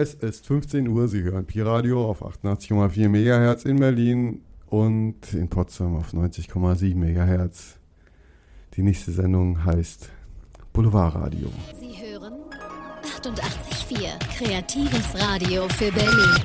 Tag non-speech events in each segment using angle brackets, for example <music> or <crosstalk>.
Es ist 15 Uhr, Sie hören Pi-Radio auf 88,4 MHz in Berlin und in Potsdam auf 90,7 MHz. Die nächste Sendung heißt Boulevardradio. Sie hören 88,4 Kreatives Radio für Berlin.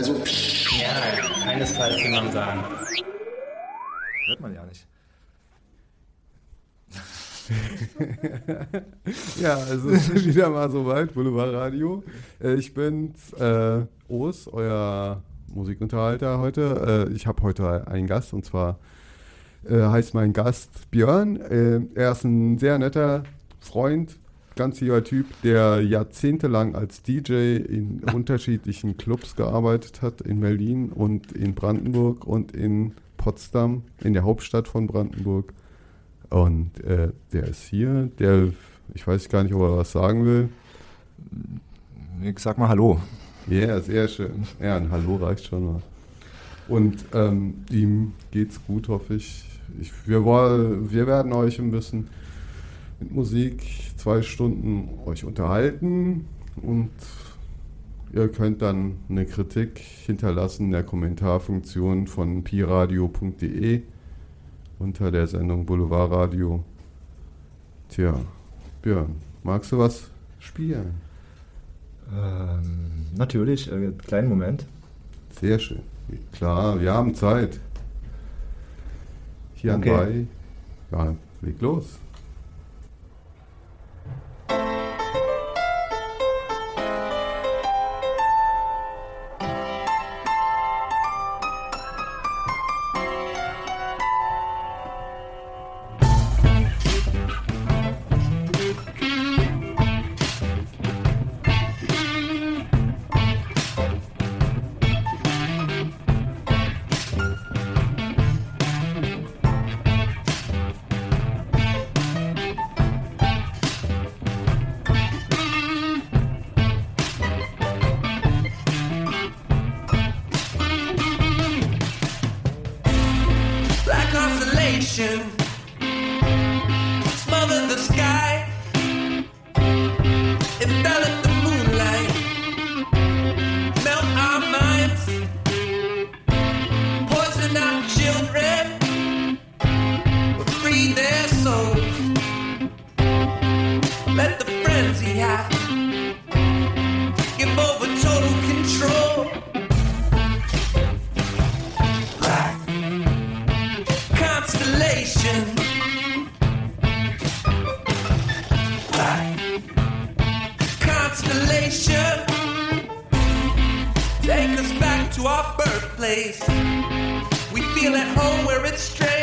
Also, Ja, keinesfalls will man sagen. Hört man ja nicht. <laughs> Ja, es ist <laughs> wieder mal soweit, Boulevardradio. Äh, Ich bin's, äh, Os, euer Musikunterhalter heute. Äh, ich habe heute einen Gast und zwar äh, heißt mein Gast Björn. Äh, er ist ein sehr netter Freund, ganz lieber Typ, der jahrzehntelang als DJ in <laughs> unterschiedlichen Clubs gearbeitet hat, in Berlin und in Brandenburg und in Potsdam, in der Hauptstadt von Brandenburg. Und äh, der ist hier, der, ich weiß gar nicht, ob er was sagen will. Ich sag mal Hallo. Ja, sehr schön. Ja, ein Hallo reicht schon mal. Und ähm, ihm geht's gut, hoffe ich. ich wir, wir werden euch ein bisschen mit Musik zwei Stunden euch unterhalten und ihr könnt dann eine Kritik hinterlassen in der Kommentarfunktion von piradio.de unter der Sendung Boulevardradio. Tja, Björn, magst du was spielen? Ähm, natürlich, äh, kleinen Moment. Sehr schön. Klar, wir haben Zeit. Hier Okay. anbei. Ja, leg los. Our birthplace. We feel at home where it's strange.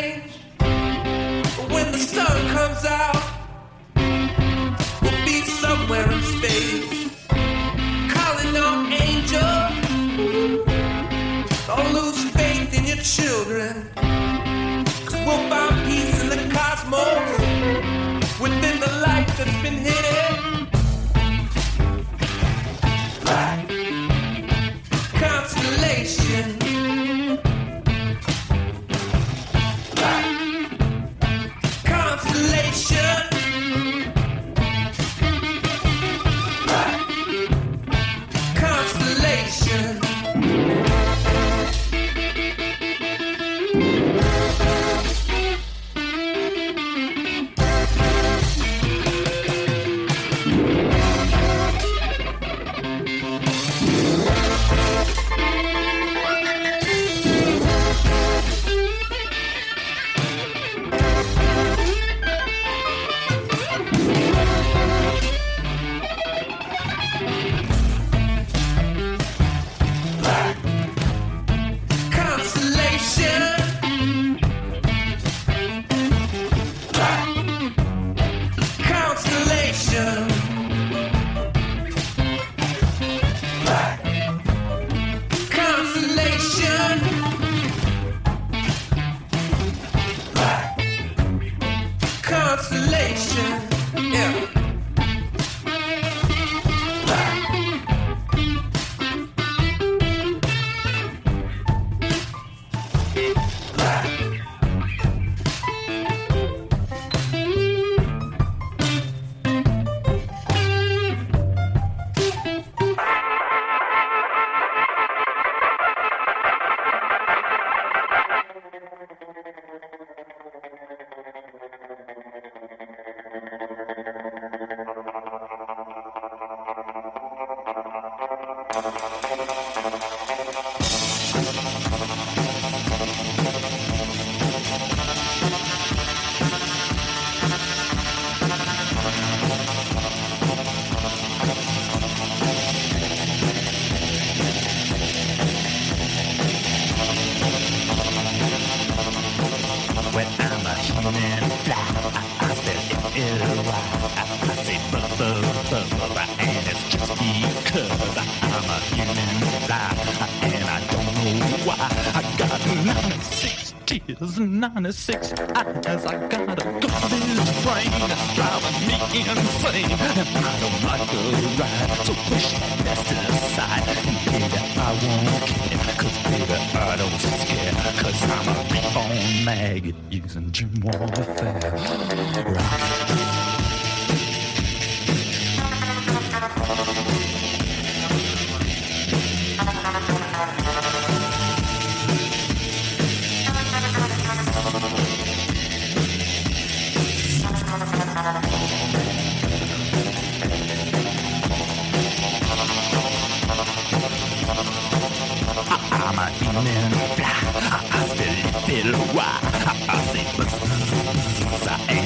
26 hours. I gotta go. This brain that's driving me insane. And I don't like the ride, so push that to the side. And baby, I won't care, cause baby, I don't scare. Cause I'm a reborn maggot using Jim Wall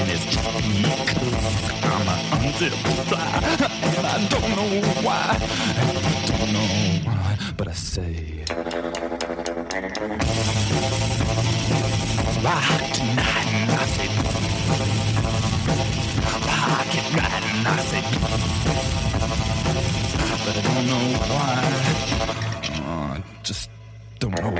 it's just because I'm a unzipped fly. And I don't know why. And I don't know why. But I say, rock tonight. And I say, rock it right. And I say, but I don't know why. I just don't know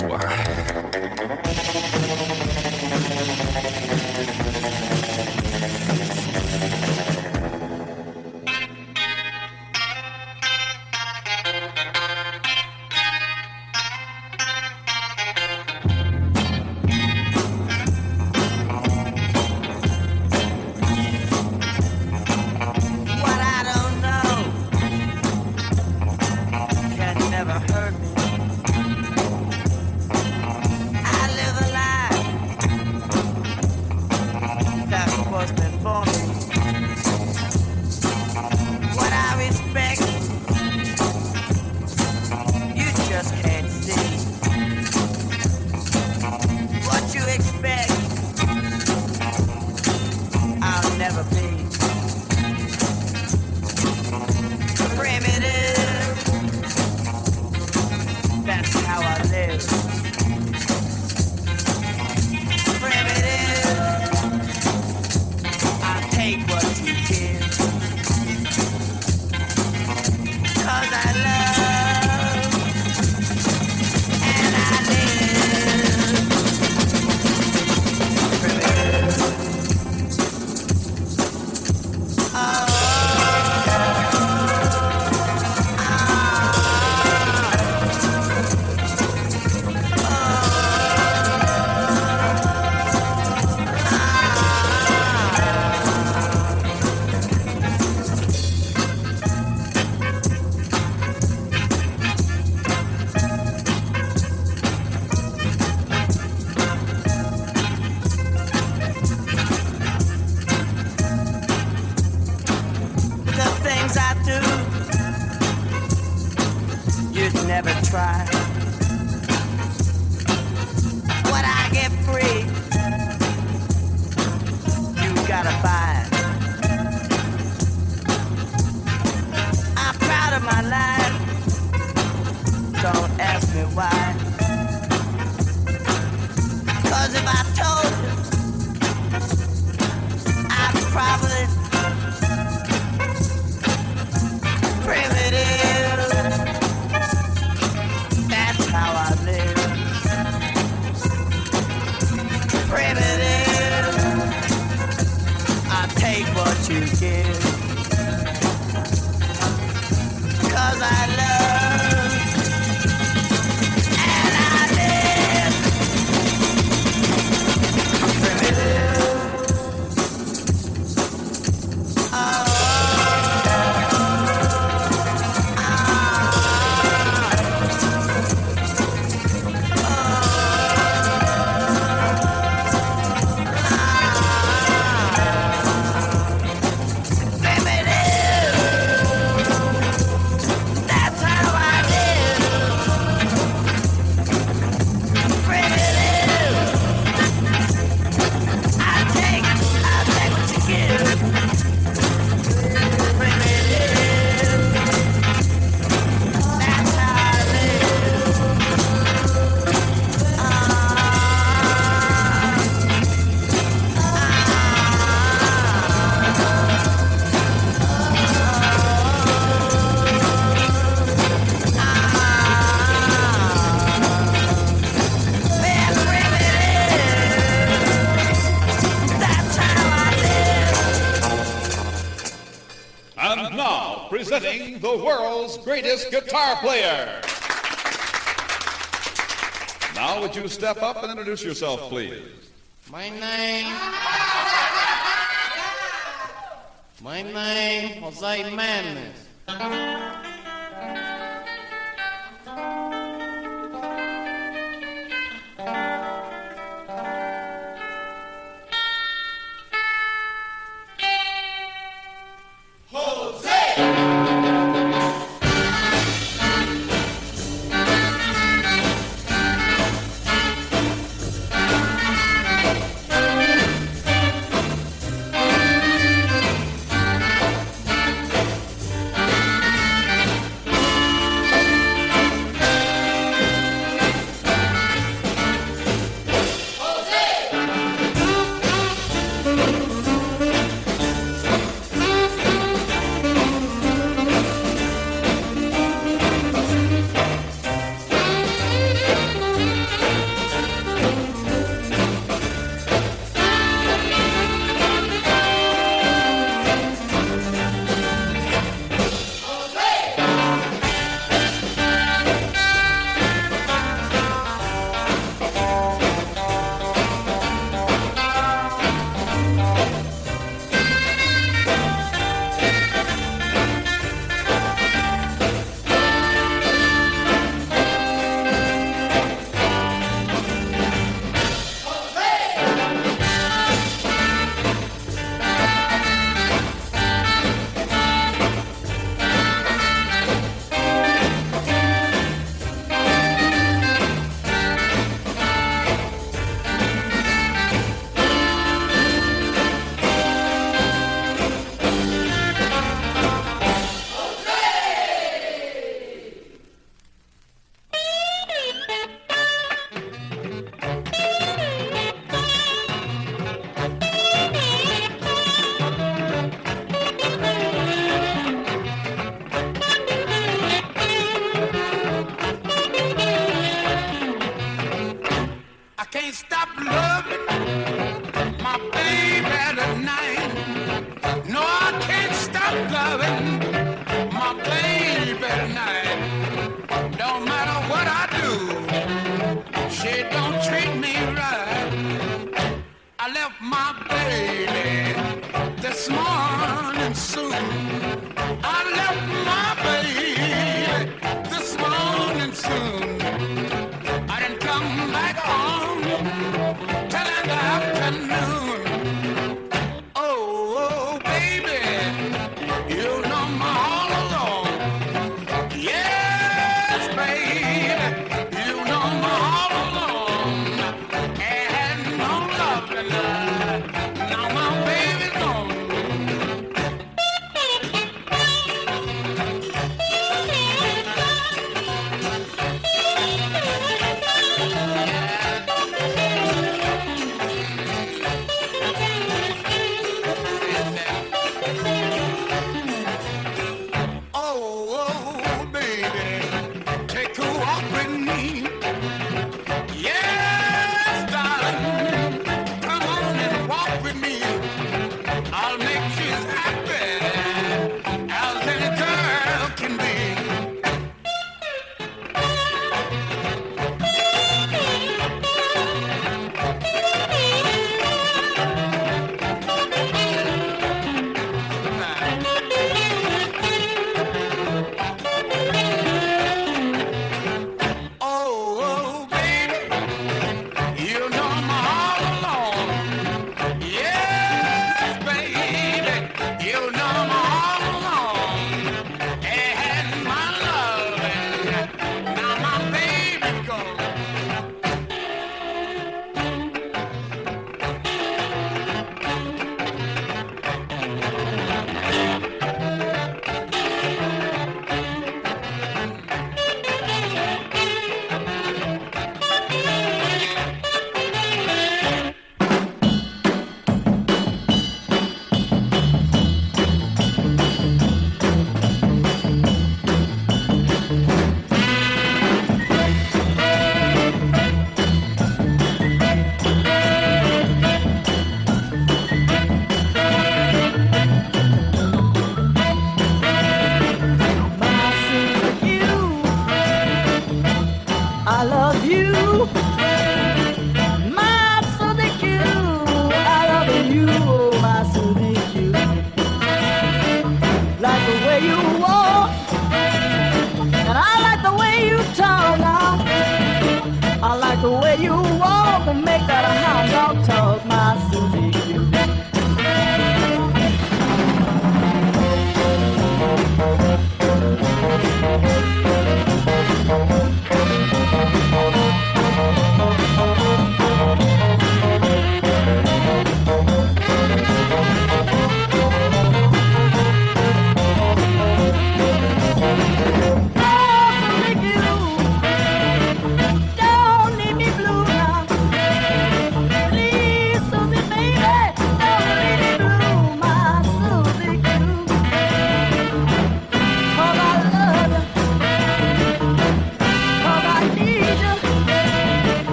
greatest guitar player. Now, would you step up and introduce yourself, please? My name. My name, Jose Manis.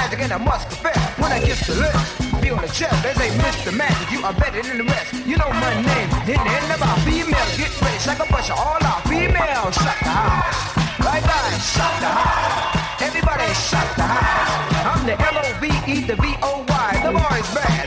Magic and I must confess when I kiss the lips. Feel the chest, they say Mr. Magic, you are better than the rest. You know my name, hitting it about females, get ready, shake a bunch of all out. Females, shut the house. Bye bye, shut the house. Everybody shut the house. I'm the L-O-V-E, the V-O-Y. The boy's bad.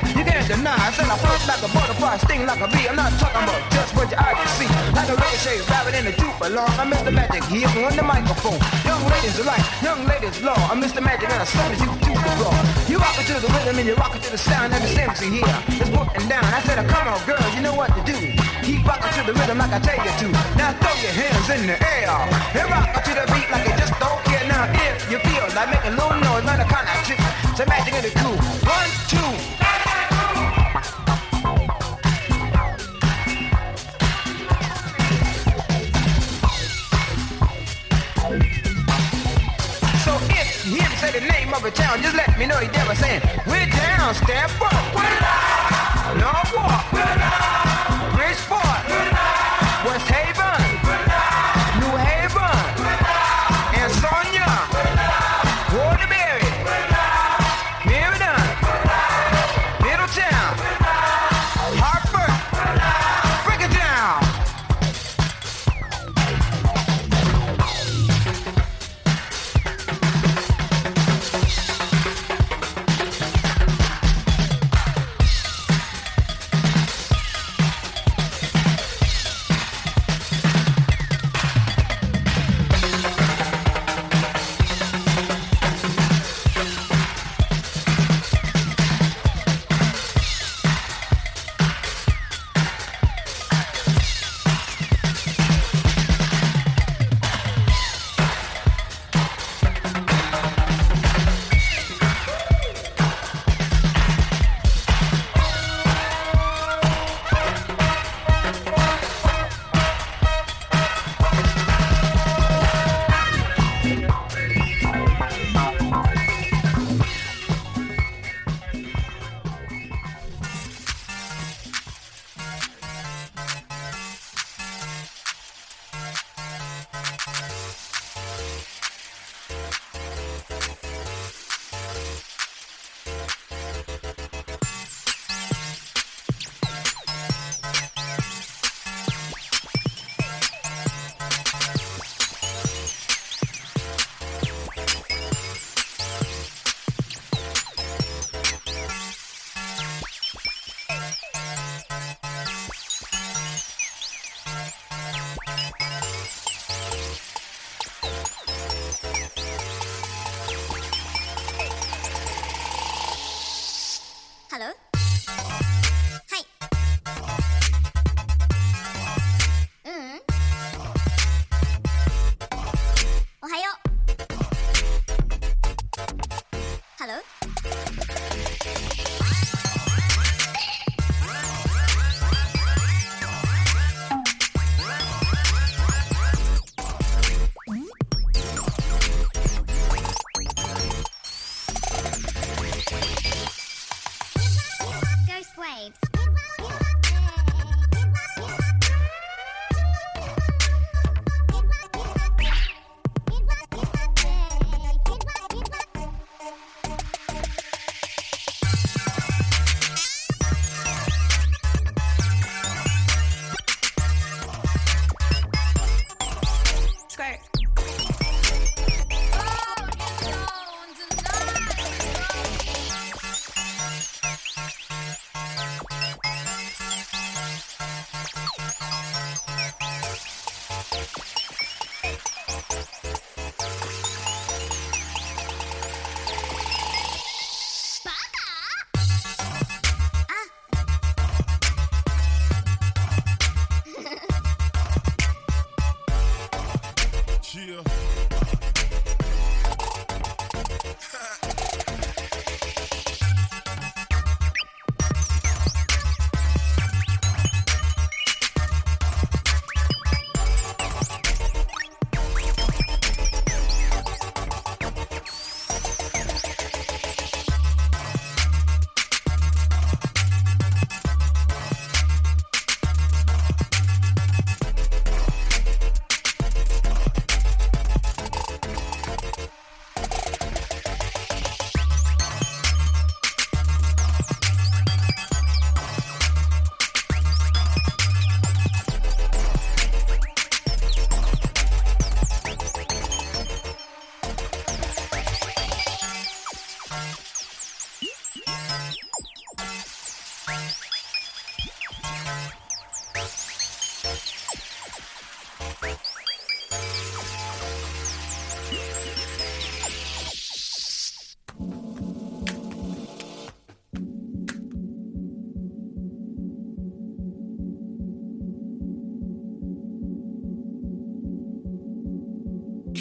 You can't. I said like a butterfly, sting like a bee. I'm not talking about just what your eye can see. Like a ricochet, rabbit in a along. I'm Mr. Magic here on the microphone. Young ladies alike, young ladies low. I'm Mr. Magic and I saw you to the floor. You rock it to the rhythm and you rock it to the sound and the MC here. It's putting down. I said, come on, girl, you know what to do. Keep rocking to the rhythm like I tell you to. Now throw your hands in the air and rock to the beat like you just don't care. Now if you feel like making a little noise, not a kind of trick. So magic in the cool. One, two. Say the name of a town, just let me know you're never saying, we're down, step up. We're down. No walk. We're Bridgeport.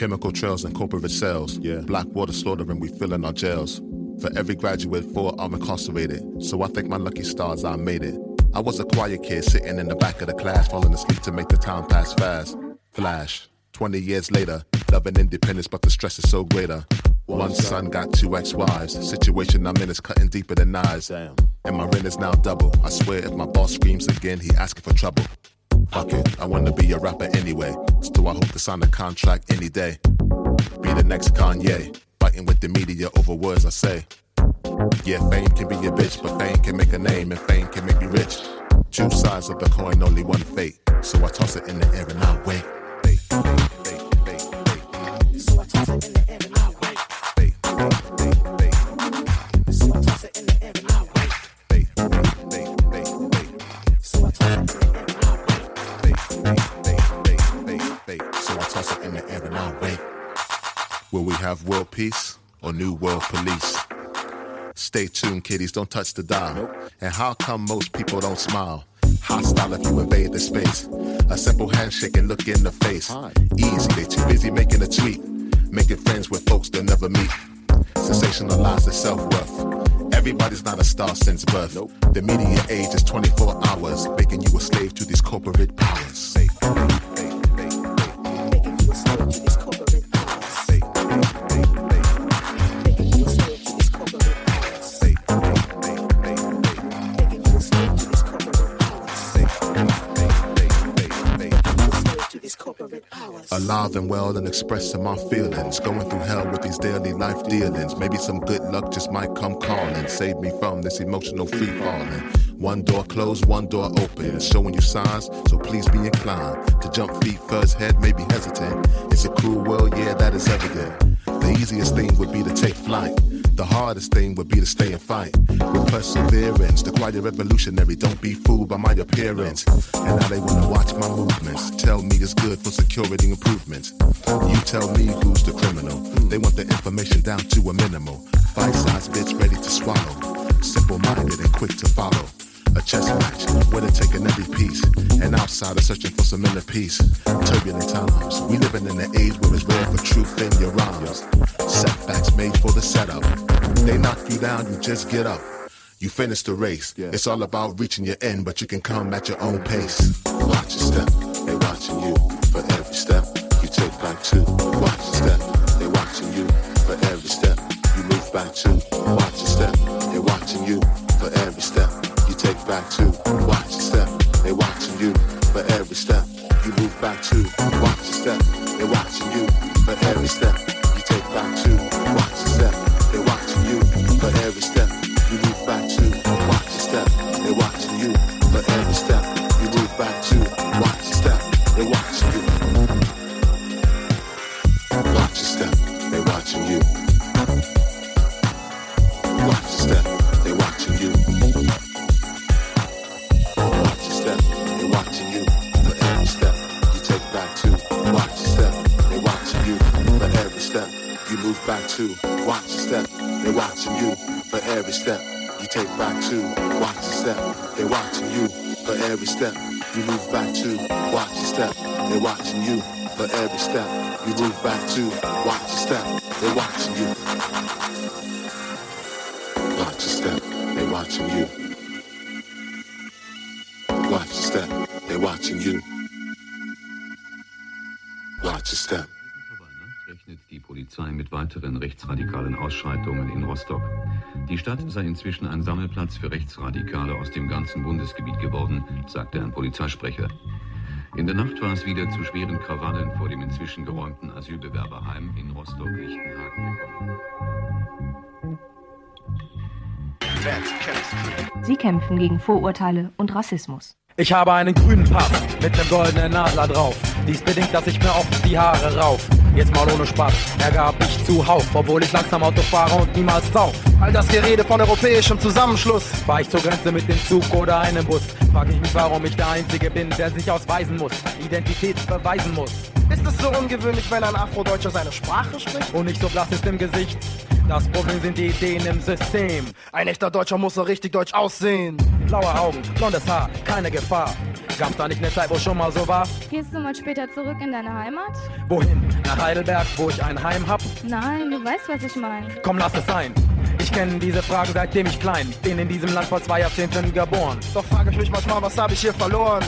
Chemical trails and corporate cells. Yeah. Black water slaughtering, we fill in our jails. For every graduate, four are incarcerated. So I thank my lucky stars I made it. I was a quiet kid sitting in the back of the class, falling asleep to make the time pass fast. Flash. 20 years later, loving independence, but the stress is so greater. One son got two ex-wives. Situation I'm in is cutting deeper than knives. And my rent is now double. I swear if my boss screams again, he asking for trouble. Fuck it, I wanna be a rapper anyway. Still, I hope to sign a contract any day. Be the next Kanye, fighting with the media over words I say. Yeah, fame can be a bitch, but fame can make a name, and fame can make you rich. Two sides of the coin, only one fate. So I toss it in the air and I wait. Wait, wait, wait, have world peace or new world police? Stay tuned, kiddies, don't touch the dial. And how come most people don't smile? Hostile if you invade the space. A simple handshake and look in the face. Easy, they too busy making a tweet. Making friends with folks they'll never meet. Sensationalize their self-worth. Everybody's not a star since birth. The median age is 24 hours, making you a slave to these corporate powers. Alive and well and expressing my feelings. Going through hell with these daily life dealings. Maybe some good luck just might come calling. Save me from this emotional free falling. One door closed, one door open. It's showing you signs, so please be inclined to jump feet first, head maybe hesitant. It's a cruel world, yeah, that is evident. The easiest thing would be to take flight. The hardest thing would be to stay and fight. With perseverance, the quiet revolutionary, don't be fooled by my appearance. And now they wanna watch my movements. Tell me it's good for security improvements. You tell me who's the criminal. They want the information down to a minimal. Bite-sized bits ready to swallow. Simple-minded and quick to follow. A chess match where they're taking every piece. And outsiders searching for some inner peace. Turbulent times. We living in an age where it's rare for truth in your rhymes. Setbacks made for the setup. They knock you down, you just get up. You finish the race. It's all about reaching your end, but you can come at your own pace. Watch your step. They watching you for every step you take back two. Watch your step. They watching you for every step you move back two. Watch your step. They watching you for every step back to. Watch your step, they watching you for every step. You move back to. Watch your step, they watching you for every step. You take back to. Every step you take back to. Watch your step, they watching you. For every step you move back to. Watch your step, they watching you. For every step you move back to. Watch your step, they watching you. Watch your step, they watching you. Watch your step, they watching you. Watch your step. Rechnet die Polizei mit weiteren rechtsradikalen Ausschreitungen in Rostock. Die Stadt sei inzwischen ein Sammelplatz für Rechtsradikale aus dem ganzen Bundesgebiet geworden, sagte ein Polizeisprecher. In der Nacht war es wieder zu schweren Krawallen vor dem inzwischen geräumten Asylbewerberheim in Rostock-Lichtenhagen gekommen. Sie kämpfen gegen Vorurteile und Rassismus. Ich habe einen grünen Pass mit nem goldenen Adler drauf. Dies bedingt, dass ich mir oft die Haare rauf. Jetzt mal ohne Spaß, er gab ich zuhauf, obwohl ich langsam Auto fahre und niemals sauf. All das Gerede von europäischem Zusammenschluss. Fahr ich zur Grenze mit dem Zug oder einem Bus, frag ich mich, warum ich der Einzige bin, der sich ausweisen muss, Identität beweisen muss. Ist es so ungewöhnlich, wenn ein Afrodeutscher seine Sprache spricht? Und nicht so blass ist im Gesicht. Das Problem sind die Ideen im System. Ein echter Deutscher muss so richtig deutsch aussehen. Blaue Augen, blondes Haar, keine Gefahr. Gab's da nicht eine Zeit, wo schon mal so war? Gehst du mal später zurück in deine Heimat? Wohin? Nach Heidelberg, wo ich ein Heim hab? Nein, du weißt, was ich meine. Komm, lass es sein. Ich kenne diese Frage seitdem ich klein bin in diesem Land vor zwei Jahrzehnten geboren. Doch frage ich mich manchmal, was habe ich hier verloren?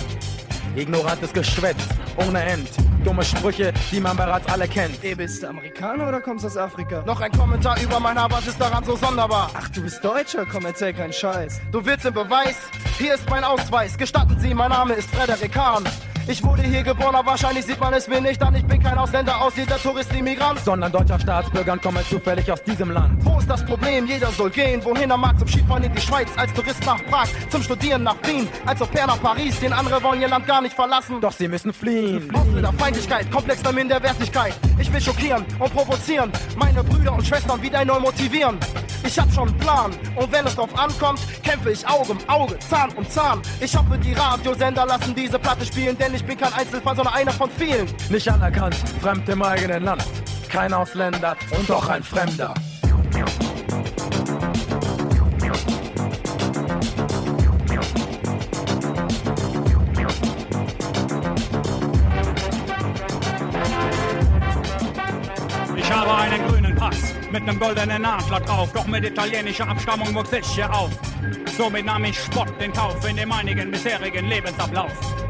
Ignorantes Geschwätz, ohne End. Dumme Sprüche, die man bereits alle kennt. Ey, bist du Amerikaner oder kommst aus Afrika? Noch ein Kommentar über mein Haar, was ist daran so sonderbar? Ach, du bist Deutscher? Komm, erzähl keinen Scheiß. Du willst den Beweis? Hier ist mein Ausweis. Gestatten Sie, mein Name ist Frederik Hahn. Ich wurde hier geboren, aber wahrscheinlich sieht man es mir nicht an. Ich bin kein Ausländer, auslieger Tourist, Immigrant. Sondern deutscher Staatsbürger und komme zufällig aus diesem Land. Wo ist das Problem? Jeder soll gehen, wohin er mag. Zum Skifahren in die Schweiz, als Tourist nach Prag. Zum Studieren nach Wien, als Au pair nach Paris. Den andere wollen ihr Land gar nicht verlassen. Doch sie müssen fliehen. Ausländer, Feindlichkeit, komplexer Minderwertigkeit. Ich will schockieren und provozieren. Meine Brüder und Schwestern wieder neu motivieren. Ich hab schon einen Plan und wenn es drauf ankommt, kämpfe ich Auge um Auge, Zahn um Zahn. Ich hoffe, die Radiosender lassen diese Platte spielen, denn ich bin kein Einzelfall, sondern einer von vielen. Nicht anerkannt, fremd im eigenen Land. Kein Ausländer und doch ein Fremder. Mit einem goldenen Adler drauf, doch mit italienischer Abstammung wuchs ich hier auf. Somit nahm ich Spott in Kauf in dem einigen bisherigen Lebensablauf.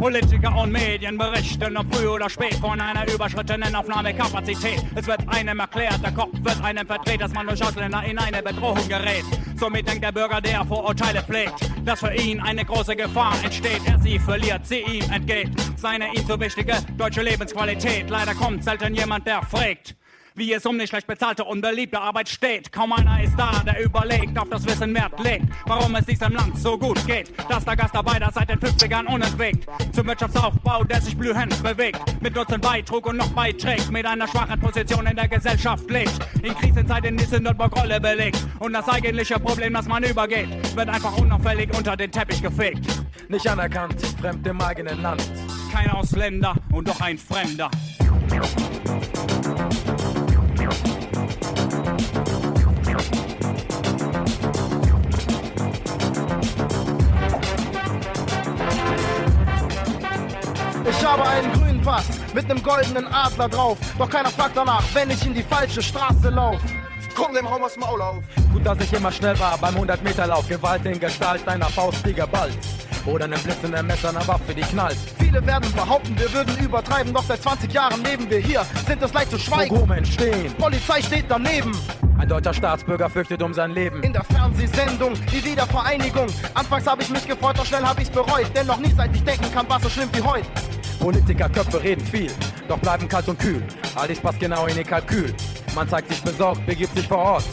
Politiker und Medien berichten ob früh oder spät von einer überschrittenen Aufnahmekapazität. Es wird einem erklärt, der Kopf wird einem verdreht, dass man durch Ausländer in eine Bedrohung gerät. Somit denkt der Bürger, der Vorurteile pflegt, dass für ihn eine große Gefahr entsteht. Er sie verliert, sie ihm entgeht. Seine ihm so wichtige deutsche Lebensqualität. Leider kommt selten jemand, der fragt wie es um die schlecht bezahlte, unbeliebte Arbeit steht. Kaum einer ist da, der überlegt, auf das Wissen Wert legt, warum es diesem Land so gut geht. Dass der Gastarbeiter seit den 50ern unentwegt zum Wirtschaftsaufbau, der sich blühend bewegt, mit Nutzen beitrug und noch beiträgt, mit einer schwachen Position in der Gesellschaft lebt. In Krisenzeiten die Sündenbock-Rolle belegt und das eigentliche Problem, das man übergeht, wird einfach unauffällig unter den Teppich gefegt. Nicht anerkannt, fremd im eigenen Land. Kein Ausländer und doch ein Fremder. Ich habe einen grünen Pass mit einem goldenen Adler drauf. Doch keiner fragt danach, wenn ich in die falsche Straße lauf. Komm dem Raum aus Maul auf. Gut, dass ich immer schnell war beim 100-Meter-Lauf. Gewalt in Gestalt einer Faust, die geballt. Oder einem blitzenden Messer einer Waffe, die knallt. Viele werden behaupten, wir würden übertreiben, doch seit 20 Jahren leben wir hier, sind es leicht zu schweigen. Pogrome entstehen. Polizei steht daneben. Ein deutscher Staatsbürger fürchtet um sein Leben. In der Fernsehsendung, die Wiedervereinigung. Anfangs habe ich mich gefreut, doch schnell habe ich's bereut. Denn noch nie seit ich denken kann, war so schlimm wie heute. Politikerköpfe reden viel, doch bleiben kalt und kühl. All dies passt genau in ihr Kalkül. Man zeigt sich besorgt, begibt sich vor Ort.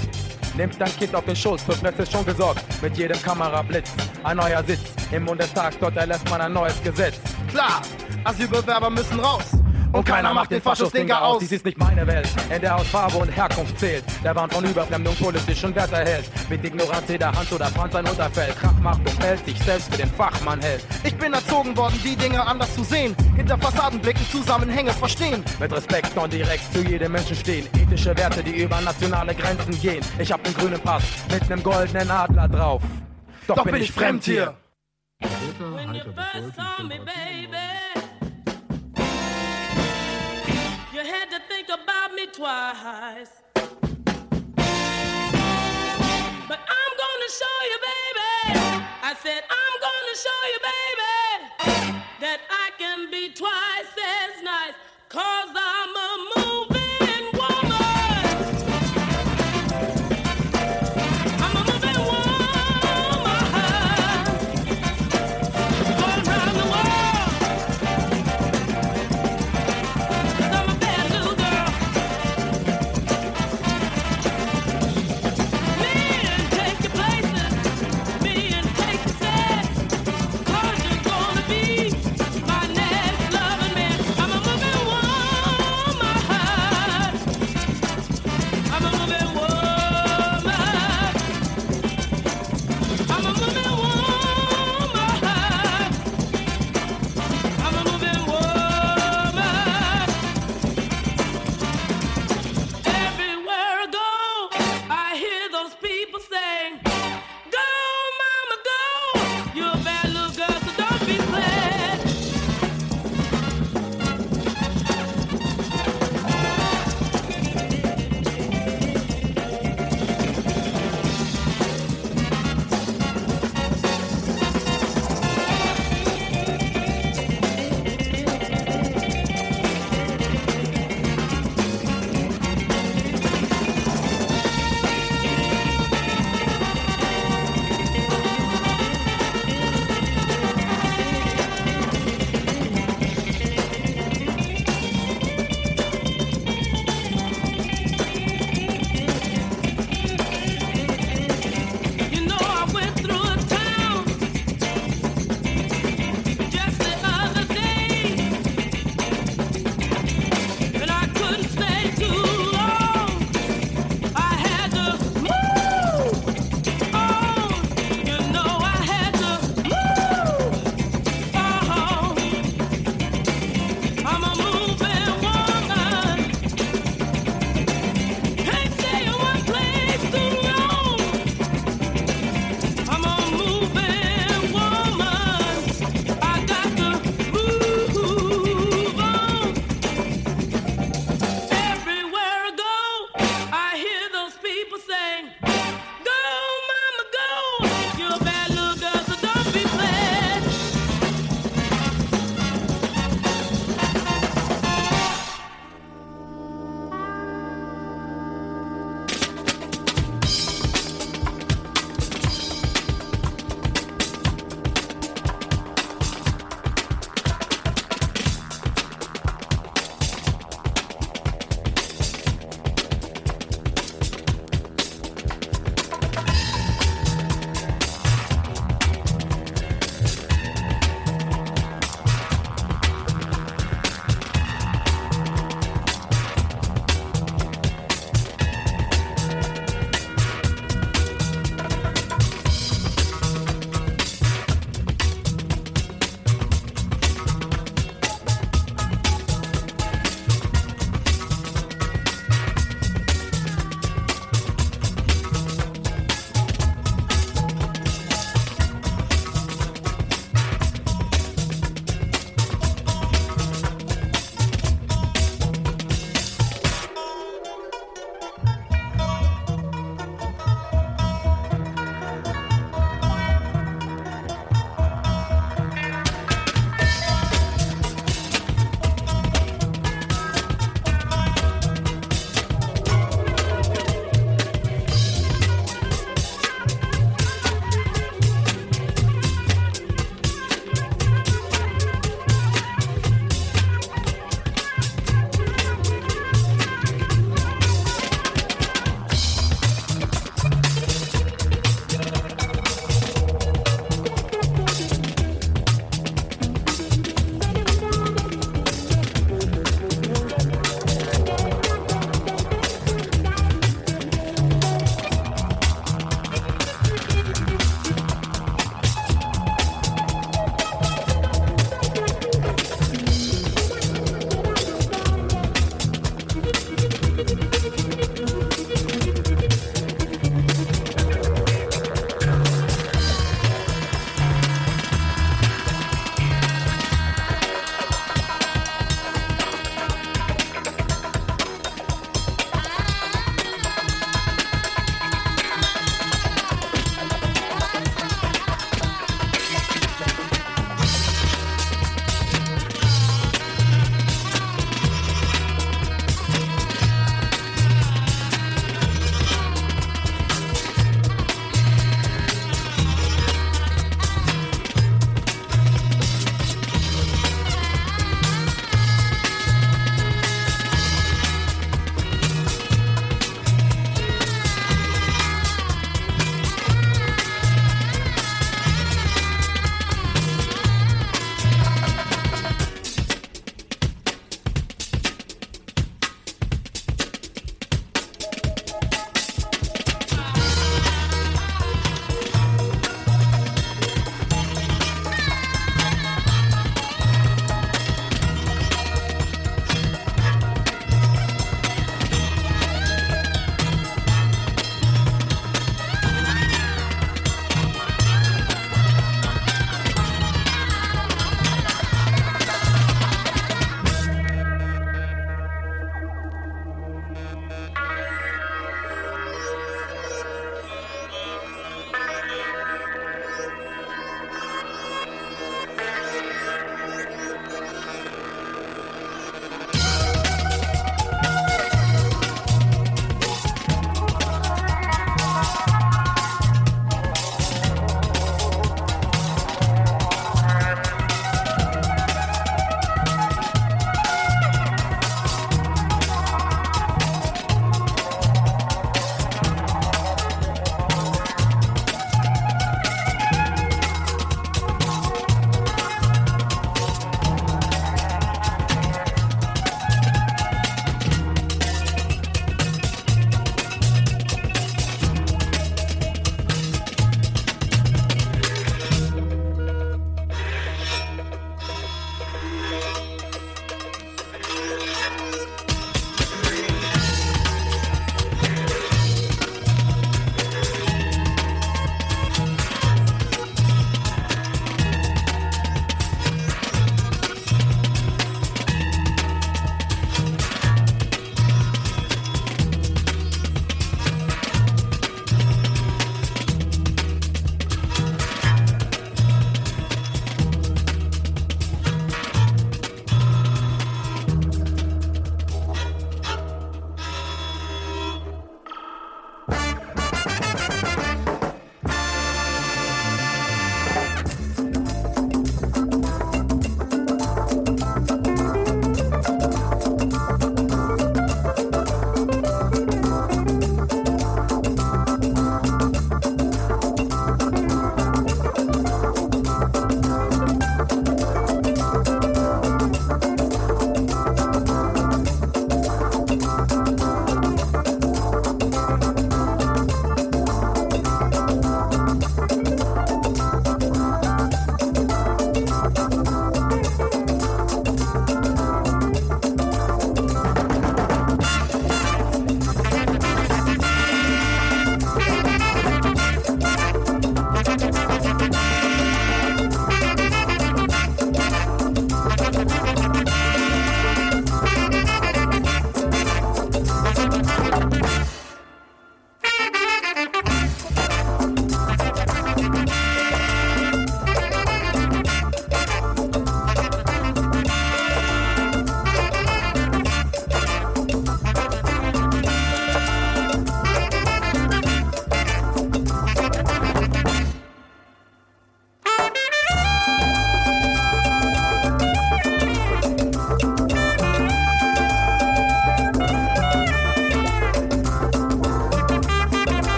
Nimmt dein Kind auf den Schoß, für Plätze schon gesorgt. Mit jedem Kamerablitz, ein neuer Sitz. Im Bundestag, dort erlässt man ein neues Gesetz. Klar, Asylbewerber müssen raus. Und keiner macht den Faschus-Dinger aus. Dies ist nicht meine Welt, in der aus Farbe und Herkunft zählt. Der Wahn von Überfremdung politischen Wert erhält. Mit Ignoranz jeder Hand oder Franz ein Unterfeld. Kraft macht und hält sich selbst für den Fachmann hält. Ich bin erzogen worden, die Dinge anders zu sehen. Hinter Fassaden blicken, Zusammenhänge verstehen. Mit Respekt und direkt zu jedem Menschen stehen. Ethische Werte, die über nationale Grenzen gehen. Ich hab den grünen Pass mit nem goldenen Adler drauf. Doch, Doch bin ich fremd hier. When you first saw me, baby, twice. But I'm gonna show you, baby. I said, I'm gonna show you, baby, that I can be twice as nice. Cause I'm a moving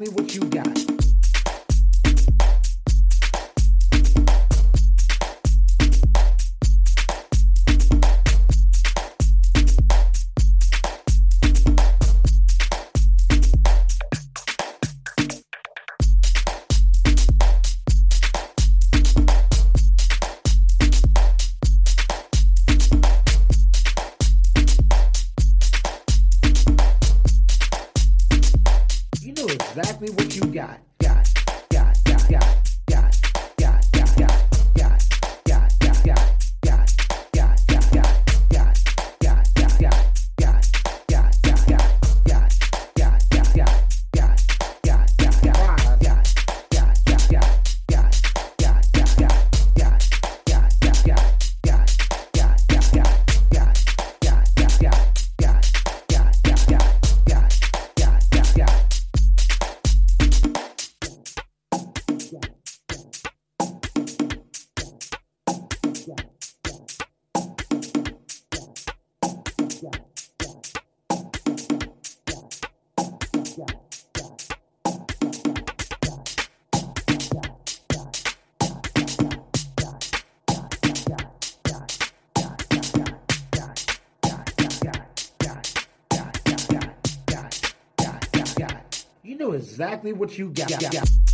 me what you exactly what you got.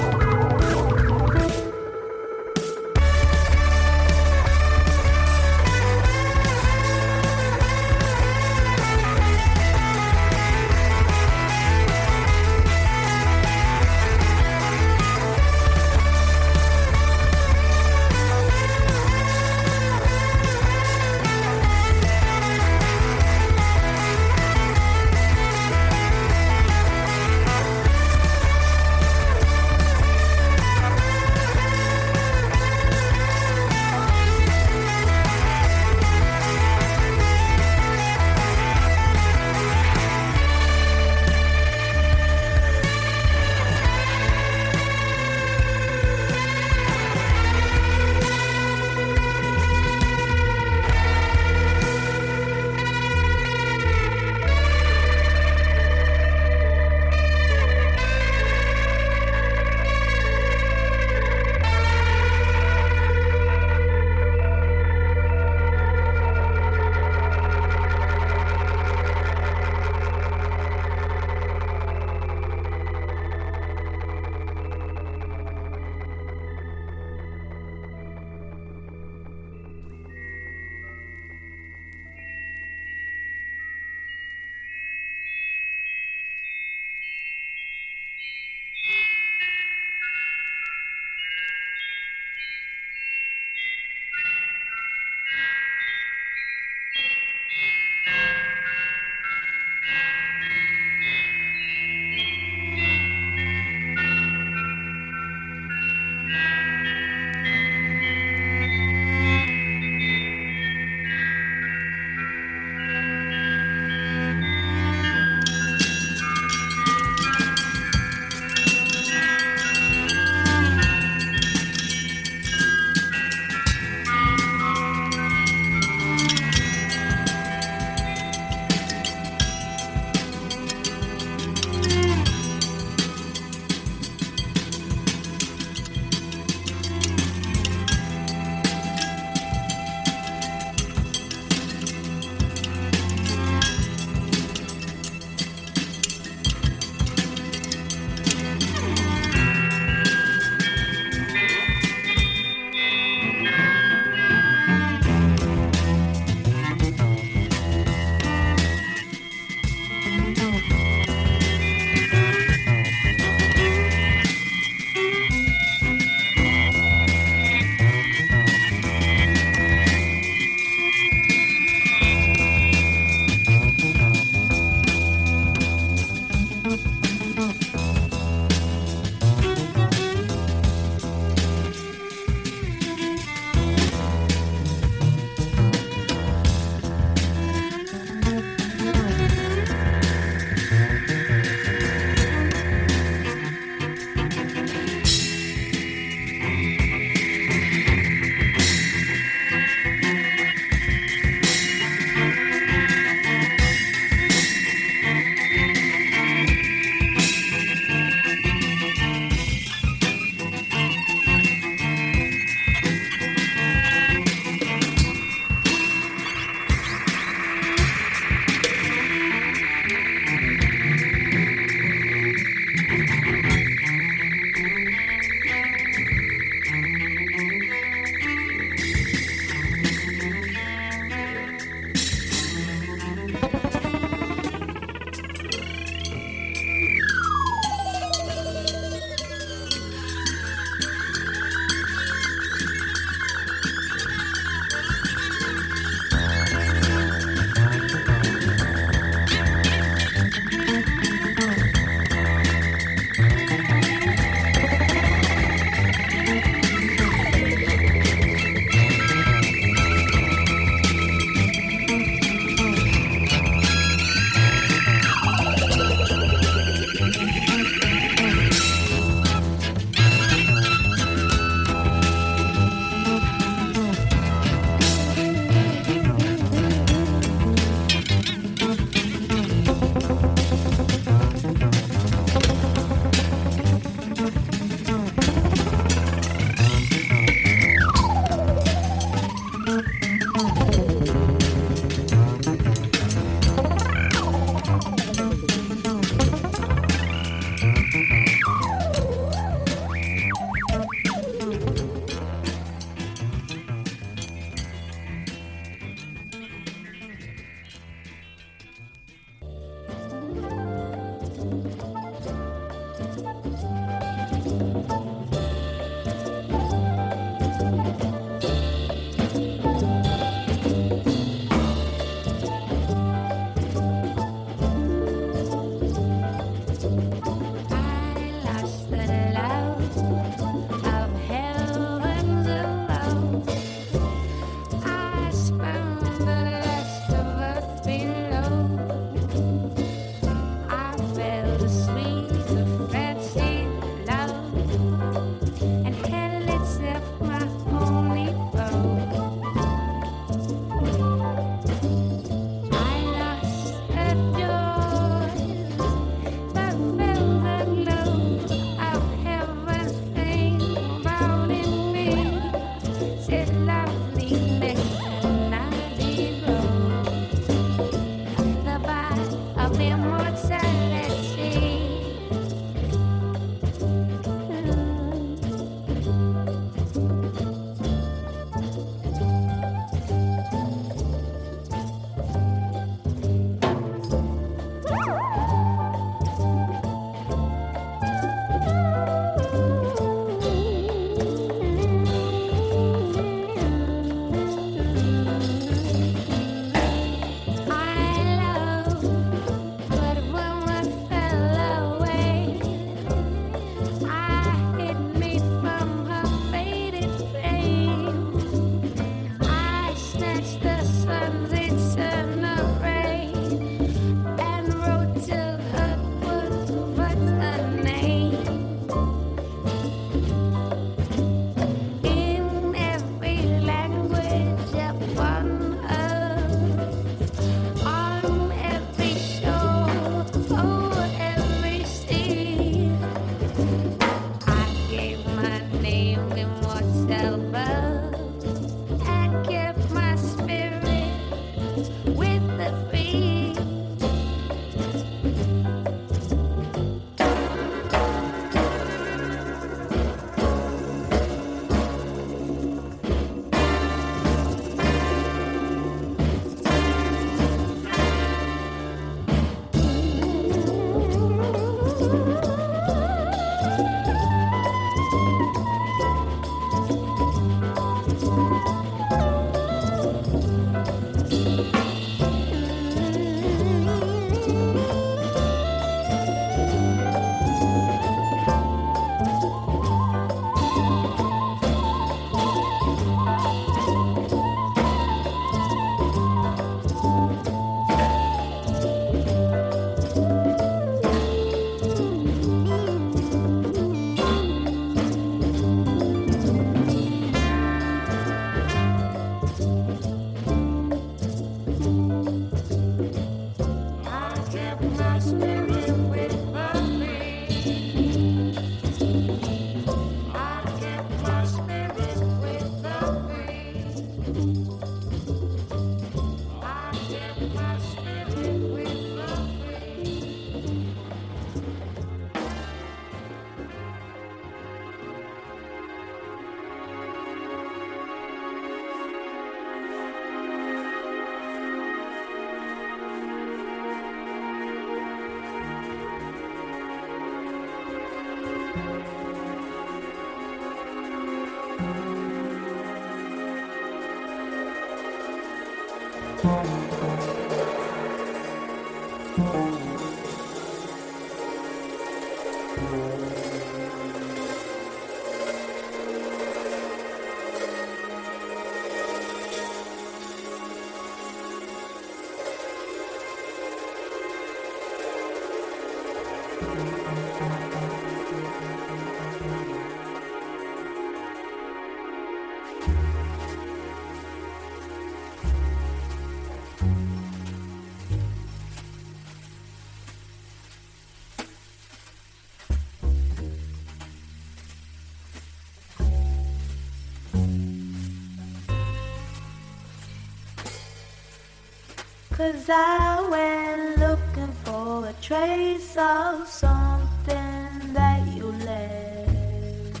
Cause I went looking for a trace of something that you left.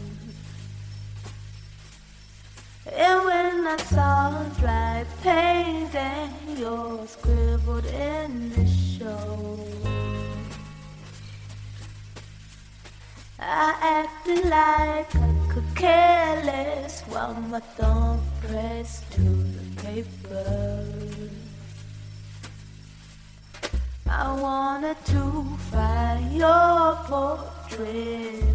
And when I saw dry paint and your scribbled initials. I acted like I could care less while my thumb pressed to the paper. I wanted to find your portrait.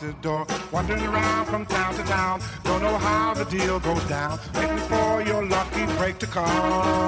the door. Wandering around from town to town. Don't know how the deal goes down. Waiting for your lucky break to come.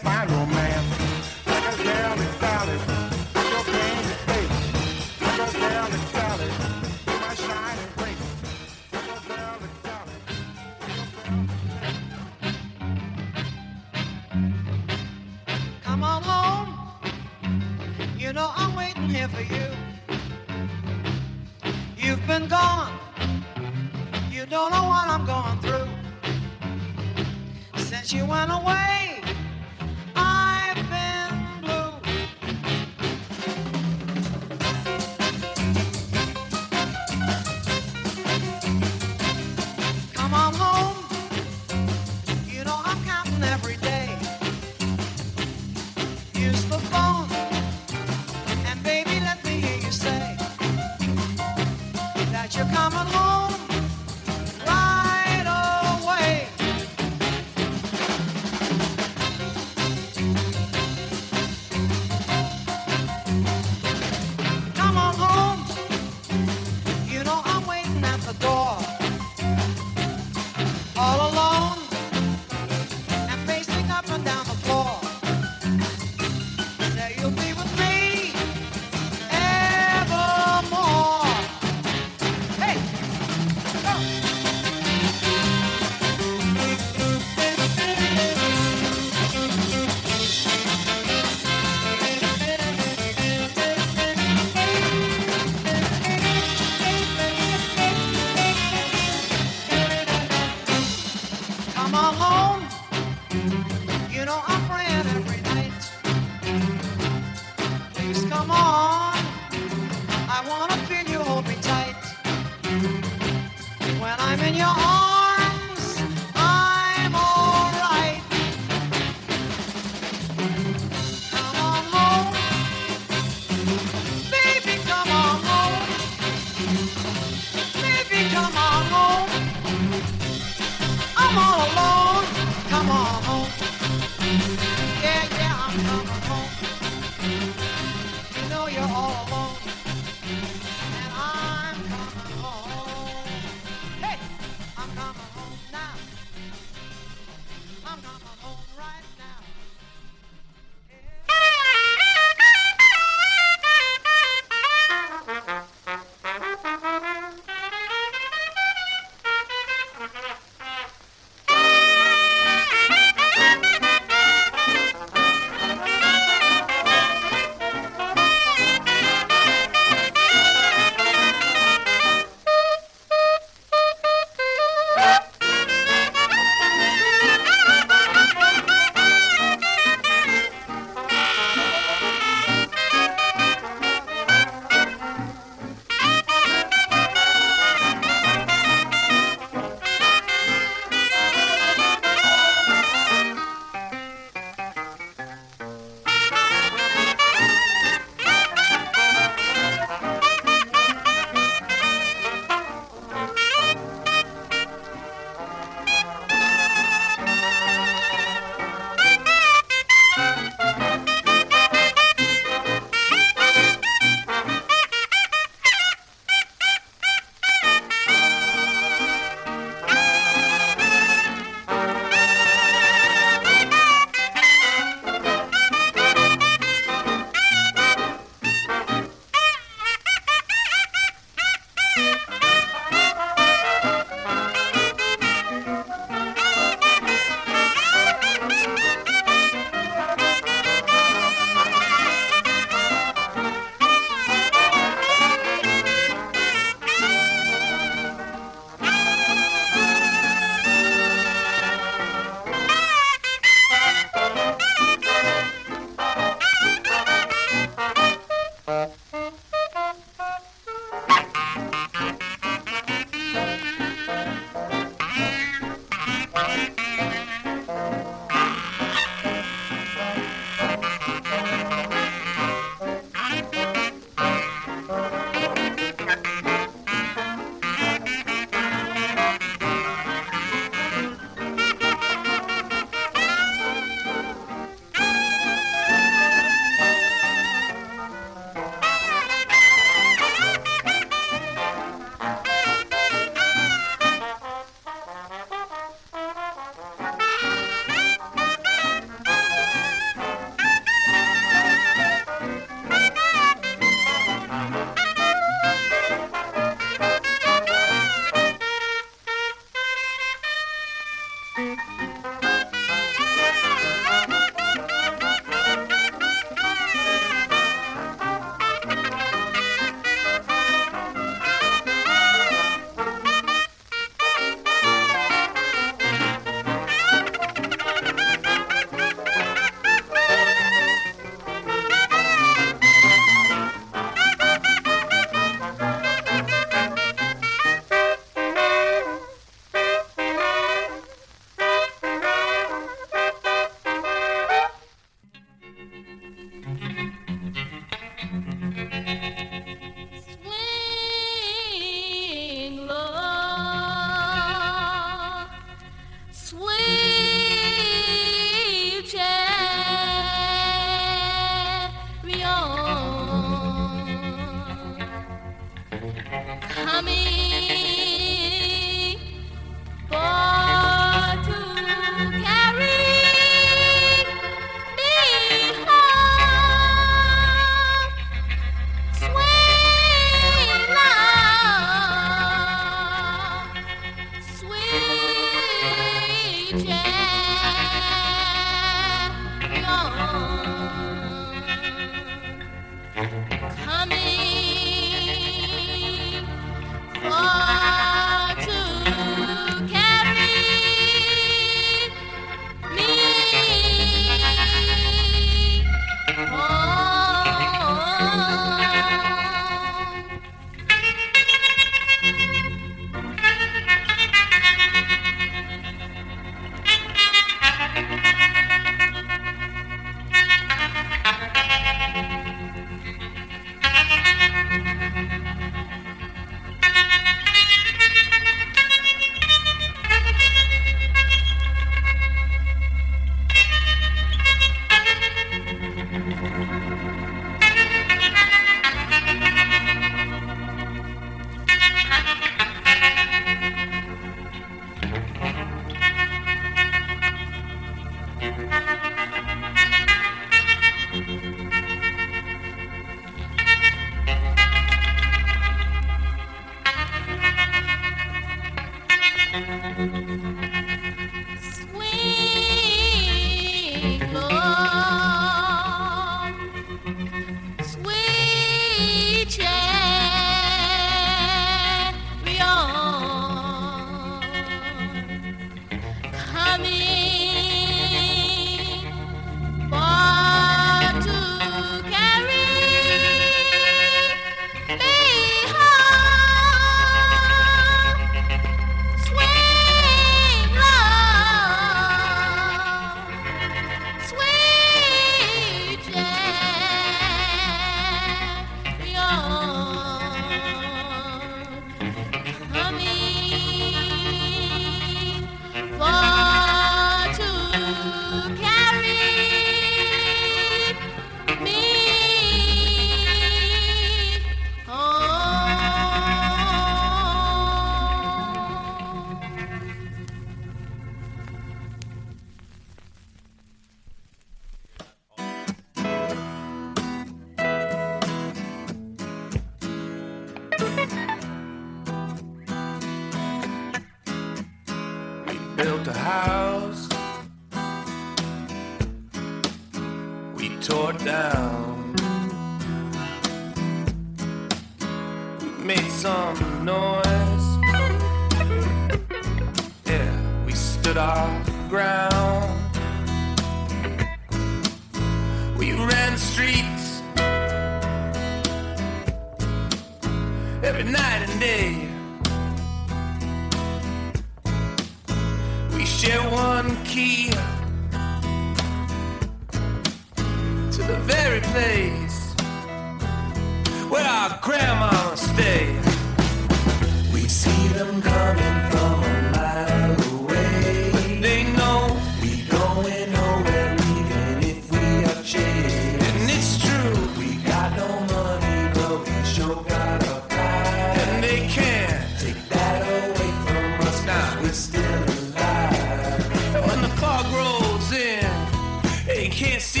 Can't see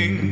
sing